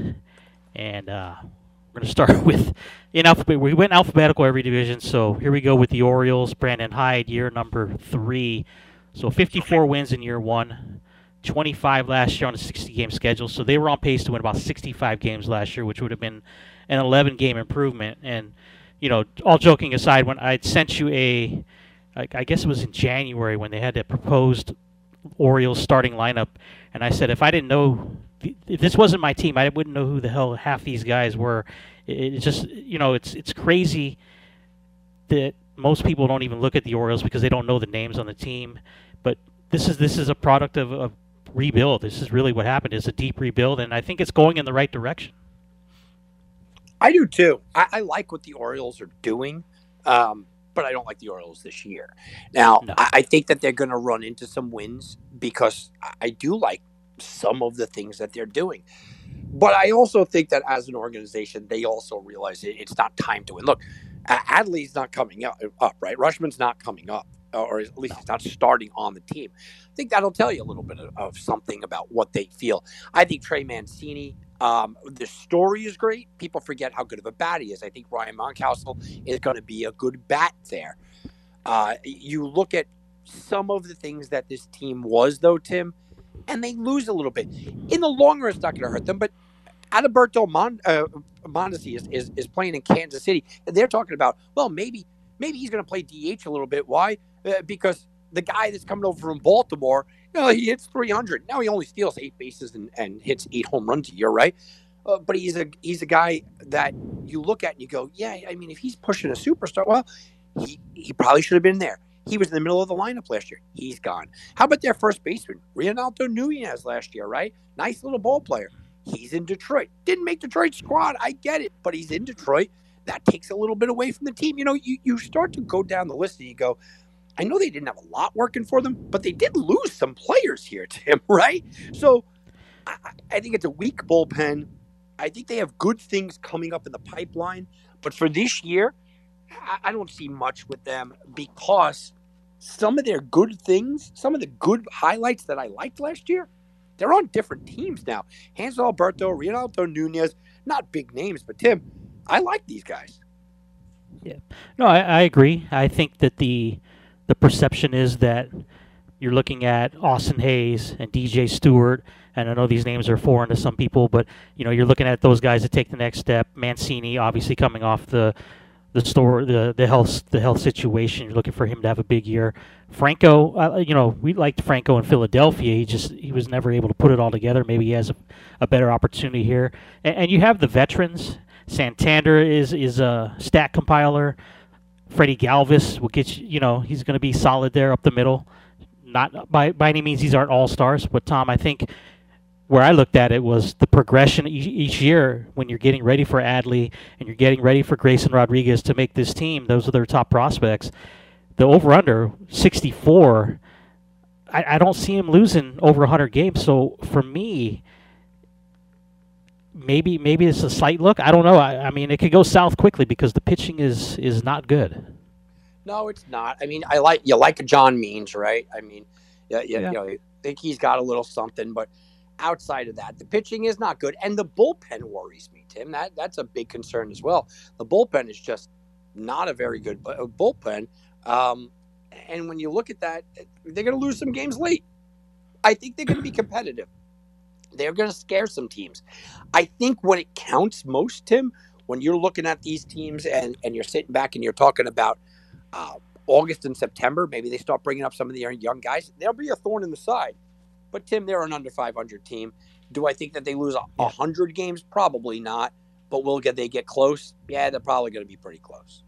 and uh, we're going to start with in alphabet. We went alphabetical every division, so here we go with the Orioles. Brandon Hyde, year number three. So 54 wins in year one. 25 last year on a 60 game schedule. So they were on pace to win about 65 games last year, which would have been an 11 game improvement. And, you know, all joking aside, when I sent you a, I guess it was in January when they had that proposed Orioles starting lineup, and I said if I didn't know, if this wasn't my team, I wouldn't know who the hell half these guys were. It's just, you know, it's it's crazy that most people don't even look at the Orioles because they don't know the names on the team. But this is this is a product of, of rebuild. This is really what happened. Is a deep rebuild, and I think it's going in the right direction. I do too. I, I like what the Orioles are doing, um, but I don't like the Orioles this year. Now, No. I, I think that they're going to run into some wins because I- do like some of the things that they're doing. But I also think that as an organization, they also realize it, it's not time to win. Look, Adley's not coming up, up, right? Rutschman's not coming up, or at least he's not starting on the team. I think that'll tell you a little bit of, of something about what they feel. I think Trey Mancini, um, the story is great. People forget how good of a bat he is. I think Ryan Mountcastle is going to be a good bat there. Uh, you look at some of the things that this team was, though, Tim, and they lose a little bit. In the long run, it's not going to hurt them. But Adalberto Mon- uh, Mondesi is, is, is playing in Kansas City, and they're talking about, well, maybe maybe he's going to play DH a little bit. Why? Uh, because the guy that's coming over from Baltimore, you know, he hits 300. Now he only steals eight bases and, and hits eight home runs a year, right? Uh, but he's a he's a guy that you look at and you go, yeah. I mean, if he's pushing a superstar, well, he he probably should have been there. He was in the middle of the lineup last year. He's gone. How about their first baseman, Ronaldo Nunez, last year, right? Nice little ball player. He's in Detroit. Didn't make Detroit squad. I get it, but he's in Detroit. That takes a little bit away from the team. You know, you, you start to go down the list and you go, I know they didn't have a lot working for them, but they did lose some players here, Tim, right? So I, I- think it's a weak bullpen. I think they have good things coming up in the pipeline. But for this year, I, I don't see much with them because some of their good things, some of the good highlights that I liked last year, they're on different teams now. Hanser Alberto, Ronaldo Nunez, not big names, but Tim, I like these guys. Yeah. No, I, I agree. I think that the the perception is that you're looking at Austin Hays and DJ Stewart, and I know these names are foreign to some people, but you know you're looking at those guys to take the next step. Mancini, obviously coming off the the store the the health the health situation, you're looking for him to have a big year. Franco, uh, you know, we liked Franco in Philadelphia. He just he was never able to put it all together. Maybe he has a, a better opportunity here. And, and you have the veterans. Santander is is a stat compiler. Freddy Galvis will get you, you know, he's going to be solid there up the middle. Not by by any means these aren't all stars, but Tom, I think where I looked at it was the progression each, each year when you're getting ready for Adley and you're getting ready for Grayson Rodriguez to make this team. Those are their top prospects. The over under 64. I, I don't see him losing over 100 games. So for me, maybe maybe it's a slight look. I don't know. I, I mean, it could go south quickly because the pitching is is not good. No, it's not. I mean, I like you like John Means, right? I mean, yeah, yeah, Yeah. you know, I think he's got a little something, but outside of that, the pitching is not good, and the bullpen worries me, Tim. That that's a big concern as well. The bullpen is just not a very good bullpen, um, and when you look at that, they're going to lose some games late. I think they're going to be competitive. They're going to scare some teams. I think when it counts most, Tim, when you're looking at these teams and and you're sitting back and you're talking about uh, August and September, maybe they start bringing up some of the young guys. There'll be a thorn in the side. But Tim, they're an under 500 team. Do I think that they lose a Yeah. hundred games? Probably not. But will get they get close? Yeah, they're probably going to be pretty close.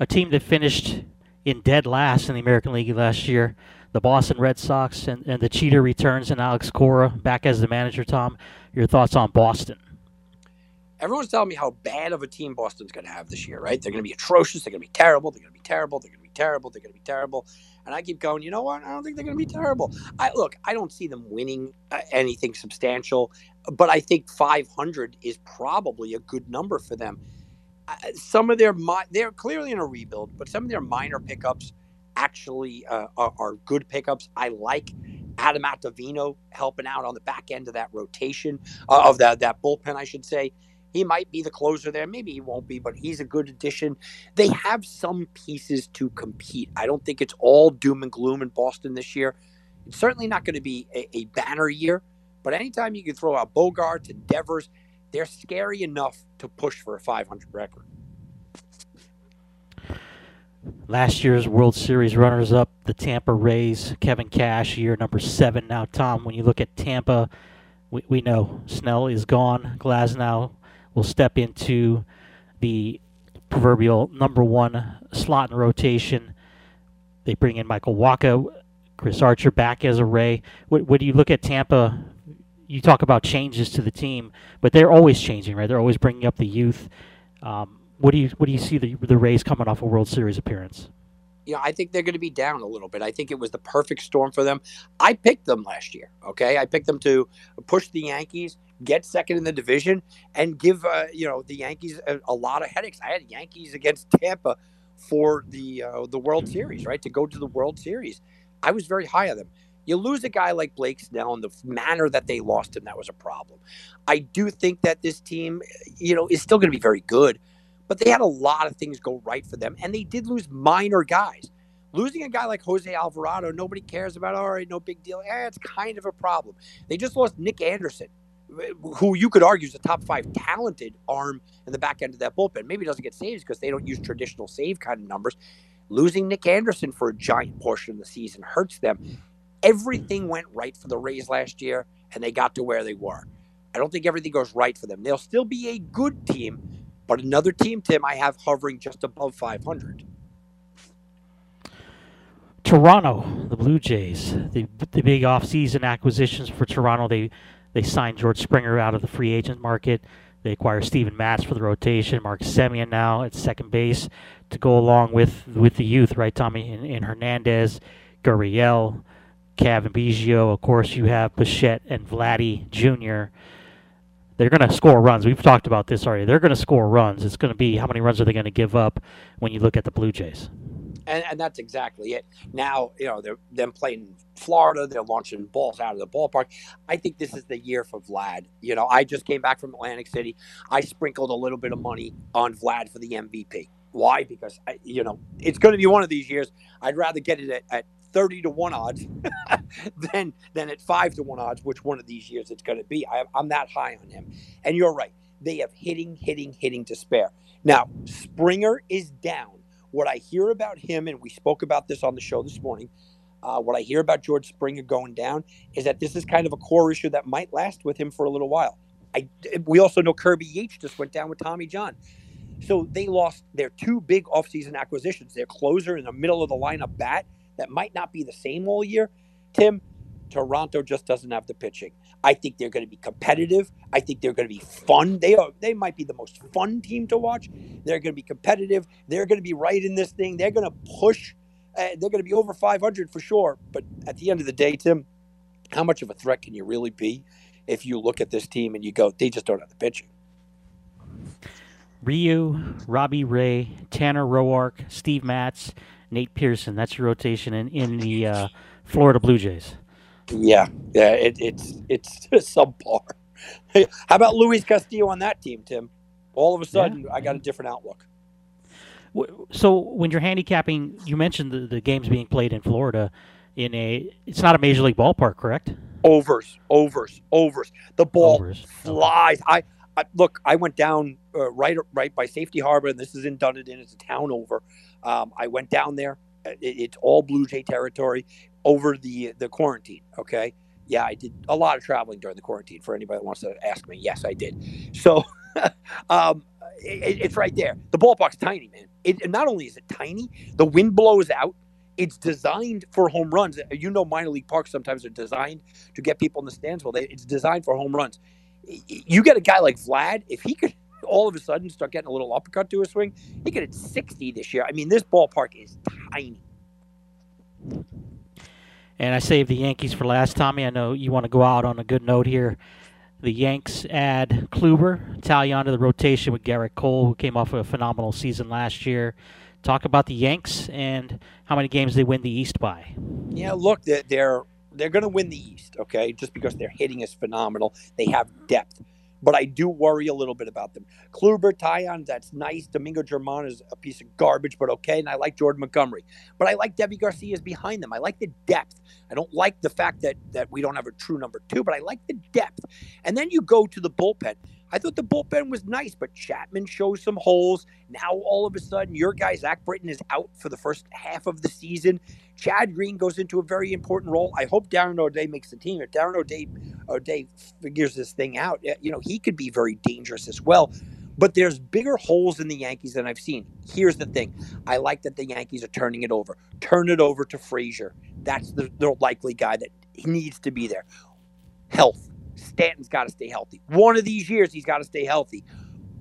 a team that finished in dead last in the American League last year, the Boston Red Sox, and, and the cheater returns and Alex Cora back as the manager. Tom, your thoughts on Boston? Everyone's telling me how bad of a team Boston's going to have this year, right? They're going to be atrocious. They're going to be terrible. They're going to be terrible. They're going to be terrible. They're going to be terrible. And I keep going, you know what? I don't think they're going to be terrible. I look, I don't see them winning uh, anything substantial, but I think 500 is probably a good number for them. Uh, some of their they're clearly in a rebuild, but some of their minor pickups actually uh, are, are good pickups. I like Adam Ottavino helping out on the back end of that rotation uh, of that that bullpen, I should say. He might be the closer there. Maybe he won't be, but he's a good addition. They have some pieces to compete. I don't think it's all doom and gloom in Boston this year. It's certainly not going to be a, a banner year, but anytime you can throw out Bogaerts and Devers, they're scary enough to push for a 500 record. Last year's World Series runners-up, the Tampa Rays, Kevin Cash, year number seven. Now, Tom, when you look at Tampa, we, we know Snell is gone. Glasnow will step into the proverbial number one slot in rotation. They bring in Michael Wacha, Chris Archer back as a Ray. Do you look at Tampa? You talk about changes to the team, but they're always changing, right? They're always bringing up the youth. Um, What do you what do you see the the Rays coming off a World Series appearance? you know, I think they're going to be down a little bit. I think it was the perfect storm for them. I picked them last year. Okay, I picked them to push the Yankees, get second in the division, and give uh, you know the Yankees a, a, lot of headaches. I had Yankees against Tampa for the uh, the World Series, right? To go to the World Series, I was very high on them. You lose a guy like Blake Snell in the manner that they lost him, that was a problem. I do think that this team, you know, is still going to be very good but they had a lot of things go right for them, and they did lose minor guys. Losing a guy like Jose Alvarado, nobody cares about. All right, no big deal. Eh, it's kind of a problem. They just lost Nick Anderson, who you could argue is a top five talented arm in the back end of that bullpen. Maybe doesn't get saves because they don't use traditional save kind of numbers. Losing Nick Anderson for a giant portion of the season hurts them. Everything went right for the Rays last year, and they got to where they were. I don't think everything goes right for them. They'll still be a good team, but another team, Tim, I have hovering just above 500. Toronto, the Blue Jays, the the big offseason acquisitions for Toronto. They they signed George Springer out of the free agent market. They acquire Steven Matz for the rotation. Mark Semien now at second base to go along with with the youth, right, Tommy? In, in Hernandez, Gurriel, Cavan Biggio. Of course, you have Bichette and Vladdy Jr they're going to score runs. We've talked about this already. They're going to score runs. It's going to be how many runs are they going to give up when you look at the Blue Jays. And, and that's exactly it. Now, you know, they're them playing Florida. They're launching balls out of the ballpark. I think this is the year for Vlad. You know, I just came back from Atlantic City. I sprinkled a little bit of money on Vlad for the MVP. Why? Because I, you know it's going to be one of these years. I'd rather get it at, at 30 to 1 odds than than at 5 to 1 odds which one of these years it's going to be. I, i'm that high on him. And you're right they have hitting hitting hitting to spare. Now springer is down. What i hear about him and we spoke about this on the show this morning uh, what i hear about george springer going down is that this is kind of a core issue that might last with him for a little while. I, we also know kirby yates just went down with tommy john. So they lost their two big offseason acquisitions their closer in the middle of the lineup bat that might not be the same all year. Tim, Toronto just doesn't have the pitching. I think they're going to be competitive. I think they're going to be fun. They are they might be the most fun team to watch. They're going to be competitive. They're going to be right in this thing. They're going to push. Uh, they're going to be over 500 for sure. But at the end of the day, Tim, how much of a threat can you really be if you look at this team and you go, they just don't have the pitching? Ryu, Robbie Ray, Tanner Roark, Steve Matz, Nate Pearson. That's your rotation in in the uh, Florida Blue Jays. Yeah, yeah, it, it's it's subpar. How about Luis Castillo on that team, Tim? All of a sudden, yeah. I got a different outlook. So when you're handicapping, you mentioned the, the games being played in Florida. In a, it's not a major league ballpark, correct? Overs, overs, overs. The ball overs. flies. I, I, look. I went down uh, right, right by Safety Harbor, and this is in Dunedin. It's a town over. Um, I went down there. Uh, it, it's all Blue Jay territory over the the quarantine. Okay. Yeah, I did a lot of traveling during the quarantine. For anybody that wants to ask me, yes, I did. So, um, it, it's right there. The ballpark's tiny, man. It not only is it tiny, the wind blows out. It's designed for home runs. You know, minor league parks sometimes are designed to get people in the stands. Well, they, it's designed for home runs. You get a guy like Vlad, if he could all of a sudden start getting a little uppercut to his swing, he could hit 60 this year. I mean, this ballpark is tiny. And I saved the Yankees for last, Tommy. I know you want to go out on a good note here. The Yanks add Kluber, Taillon to the rotation with Gerrit Cole, who came off of a phenomenal season last year. Talk about the Yanks and how many games they win the East by. Yeah, look, they're they're, going to win the East, okay? Just because their hitting is phenomenal, they have depth but I do worry a little bit about them. Kluber, Taillon, that's nice. Domingo German is a piece of garbage, but okay. And I like Jordan Montgomery, but I like Deivi Garcia's behind them. I like the depth. I don't like the fact that that we don't have a true number two, but I like the depth. And then you go to the bullpen. I thought the bullpen was nice, but Chapman shows some holes. Now all of a sudden, your guy Zach Britton is out for the first half of the season. Chad Green goes into a very important role. I hope Darren O'Day makes the team. If Darren O'Day O'Day figures this thing out, you know he could be very dangerous as well. But there's bigger holes in the Yankees than I've seen. Here's the thing: I like that the Yankees are turning it over. Turn it over to Frazier. That's the, the likely guy that he needs to be there. Health. Stanton's got to stay healthy. One of these years, he's got to stay healthy.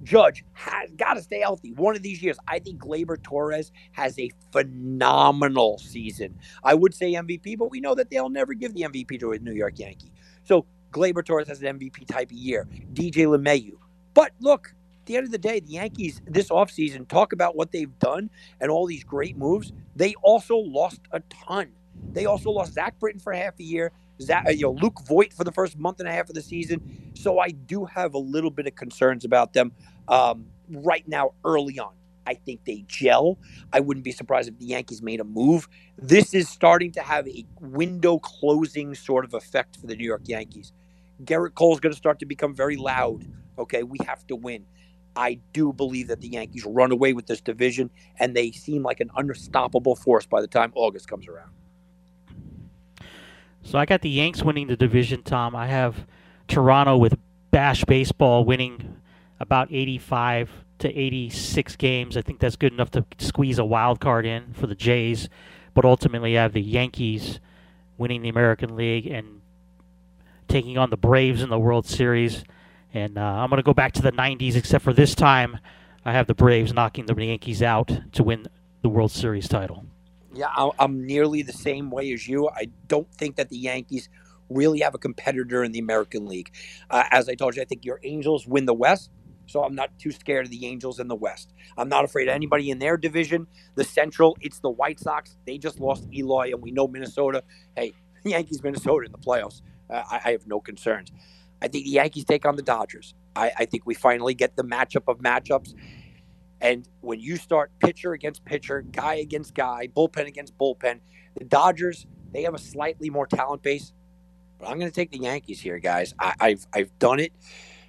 Judge has got to stay healthy one of these years. I think Gleyber Torres has a phenomenal season. I would say MVP, but we know that they'll never give the MVP to a New York Yankee. So Gleyber Torres has an MVP type of year. DJ LeMahieu. But look, at the end of the day, the Yankees this offseason talk about what they've done and all these great moves. They also lost a ton. They also lost Zach Britton for half a year. Zach, uh, you know, Luke Voit for the first month and a half of the season. So I do have a little bit of concerns about them um, right now, early on. I think they gel. I wouldn't be surprised if the Yankees made a move. This is starting to have a window closing sort of effect for the New York Yankees. Gerrit Cole's going to start to become very loud. Okay, we have to win. I do believe that the Yankees run away with this division, and they seem like an unstoppable force by the time August comes around. So I got the Yanks winning the division, Tom. I have Toronto with Bash Baseball winning about 85 to 86 games. I think that's good enough to squeeze a wild card in for the Jays. But ultimately, I have the Yankees winning the American League and taking on the Braves in the World Series. And uh, I'm going to go back to the 90s, except for this time, I have the Braves knocking the Yankees out to win the World Series title. Yeah, I'm nearly the same way as you. I don't think that the Yankees really have a competitor in the American League. Uh, as I told you, I think your Angels win the West. So I'm not too scared of the Angels in the West. I'm not afraid of anybody in their division. The Central, it's the White Sox. They just lost Eloy, and we know Minnesota. Hey, Yankees, Minnesota in the playoffs. Uh, I, I, have no concerns. I think the Yankees take on the Dodgers. I, I think we finally get the matchup of matchups. And when you start pitcher against pitcher, guy against guy, bullpen against bullpen, the Dodgers, they have a slightly more talent base. But I'm going to take the Yankees here, guys. I, I've I've done it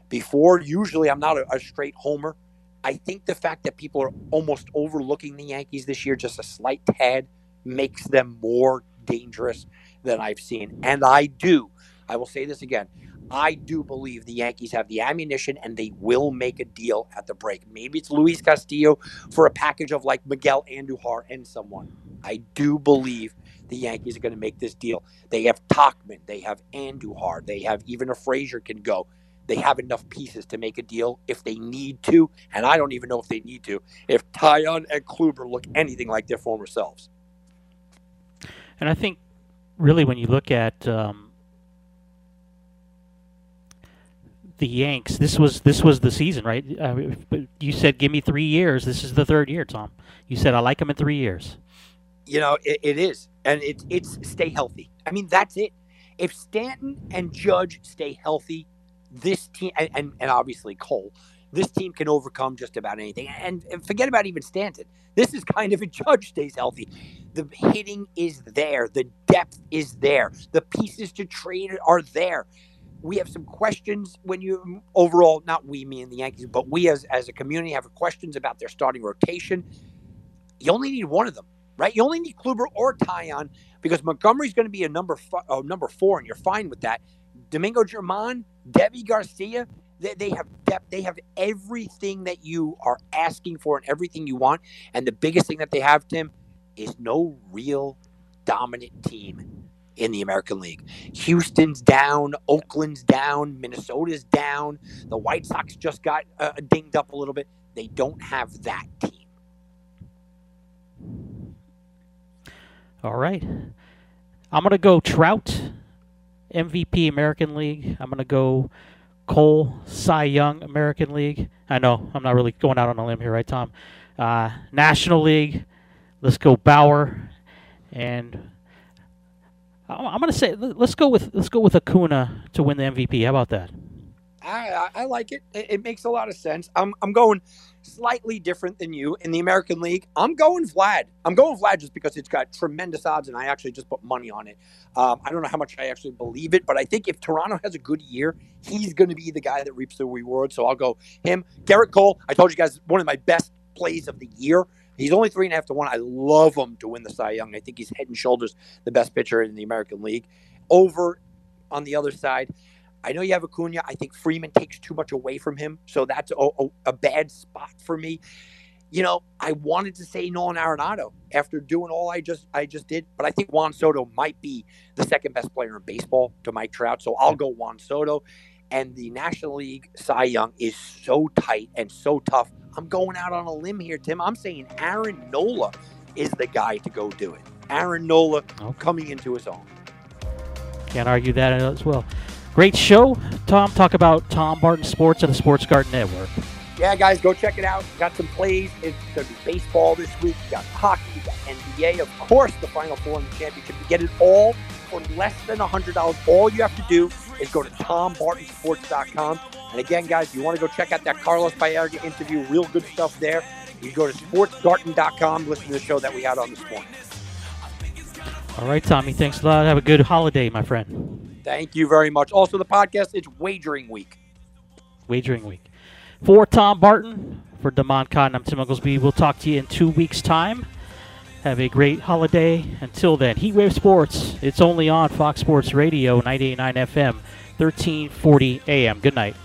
before. Usually, I'm not a, a straight homer. I think the fact that people are almost overlooking the Yankees this year, just a slight tad, makes them more dangerous than I've seen. And I do. I will say this again. I do believe the Yankees have the ammunition and they will make a deal at the break. Maybe it's Luis Castillo for a package of like Miguel Andujar and someone. I do believe the Yankees are going to make this deal. They have Tauchman, they have Andujar, they have even a Frazier can go. They have enough pieces to make a deal if they need to, and I don't even know if they need to. If Taillon and Kluber look anything like their former selves, and I think really when you look at um, the Yanks, this was this was the season, right? Uh, you said give me three years. This is the third year, Tom. You said I like them in three years. You know it, it is, and it's it's stay healthy. I mean that's it. If Stanton and Judge stay healthy, this team, and, and, and obviously Cole, this team can overcome just about anything. And, and, forget about even Stanton. This is kind of a judge stays healthy. The hitting is there. The depth is there. The pieces to trade are there. We have some questions when you overall, not we, me and the Yankees, but we as, as a community have questions about their starting rotation. You only need one of them, right? You only need Kluber or Taillon because Montgomery's going to be a number, f- uh, number four, and you're fine with that. Domingo German, Deivi Garcia, they, they have depth. They have everything that you are asking for and everything you want. And the biggest thing that they have, Tim, is no real dominant team in the American League. Houston's down, Oakland's down, Minnesota's down. The White Sox just got uh, dinged up a little bit. They don't have that team. All right. I'm going to go Trout MVP American League. I'm going to go Cole Cy Young American League. I know I'm not really going out on a limb here, right, Tom? Uh, National League. Let's go Bauer, and I'm going to say let's go with let's go with Acuna to win the MVP. How about that? I, I like it. it. it. makes a lot of sense. I'm, I'm going slightly different than you in the American League. I'm going Vlad. I'm going Vlad just because it's got tremendous odds, and I actually just put money on it. Um, I don't know how much I actually believe it, but I think if Toronto has a good year, he's going to be the guy that reaps the reward. So I'll go him. Gerrit Cole. I told you guys one of my best plays of the year. He's only three and a half to one. I love him to win the Cy Young. I think he's head and shoulders the best pitcher in the American League. Over on the other side, I know you have Acuna. I think Freeman takes too much away from him, so that's a, a, a bad spot for me. You know, I wanted to say Nolan Arenado after doing all I just I just did, but I think Juan Soto might be the second best player in baseball to Mike Trout, so I'll go Juan Soto. And the National League Cy Young is so tight and so tough. I'm going out on a limb here, Tim. I'm saying Aaron Nola is the guy to go do it. Aaron Nola coming into his own. Can't argue that as well. Great show, Tom. Talk about Tom Barton Sports and the Sports Garden Network. Yeah, guys, go check it out. Got some plays. It's going to be baseball this week. You got hockey, you got NBA, of course, the Final Four and the championship. You get it all for less than $100. All you have to do is go to tombartonsports.com. And again, guys, if you want to go check out that Carlos Baerga interview, real good stuff there. You go to sportsgarden.com, listen to the show that we had on this morning. All right, Tommy. Thanks a lot. Have a good holiday, my friend. Thank you very much. Also, the podcast, it's wagering week. Wagering week. For Tom Barton, for Damon Cotton, I'm Tim Oglesby. We'll talk to you in two weeks' time. Have a great holiday. Until then, Heatwave Sports. It's only on Fox Sports Radio, 98.9 FM, 1340 AM. Good night.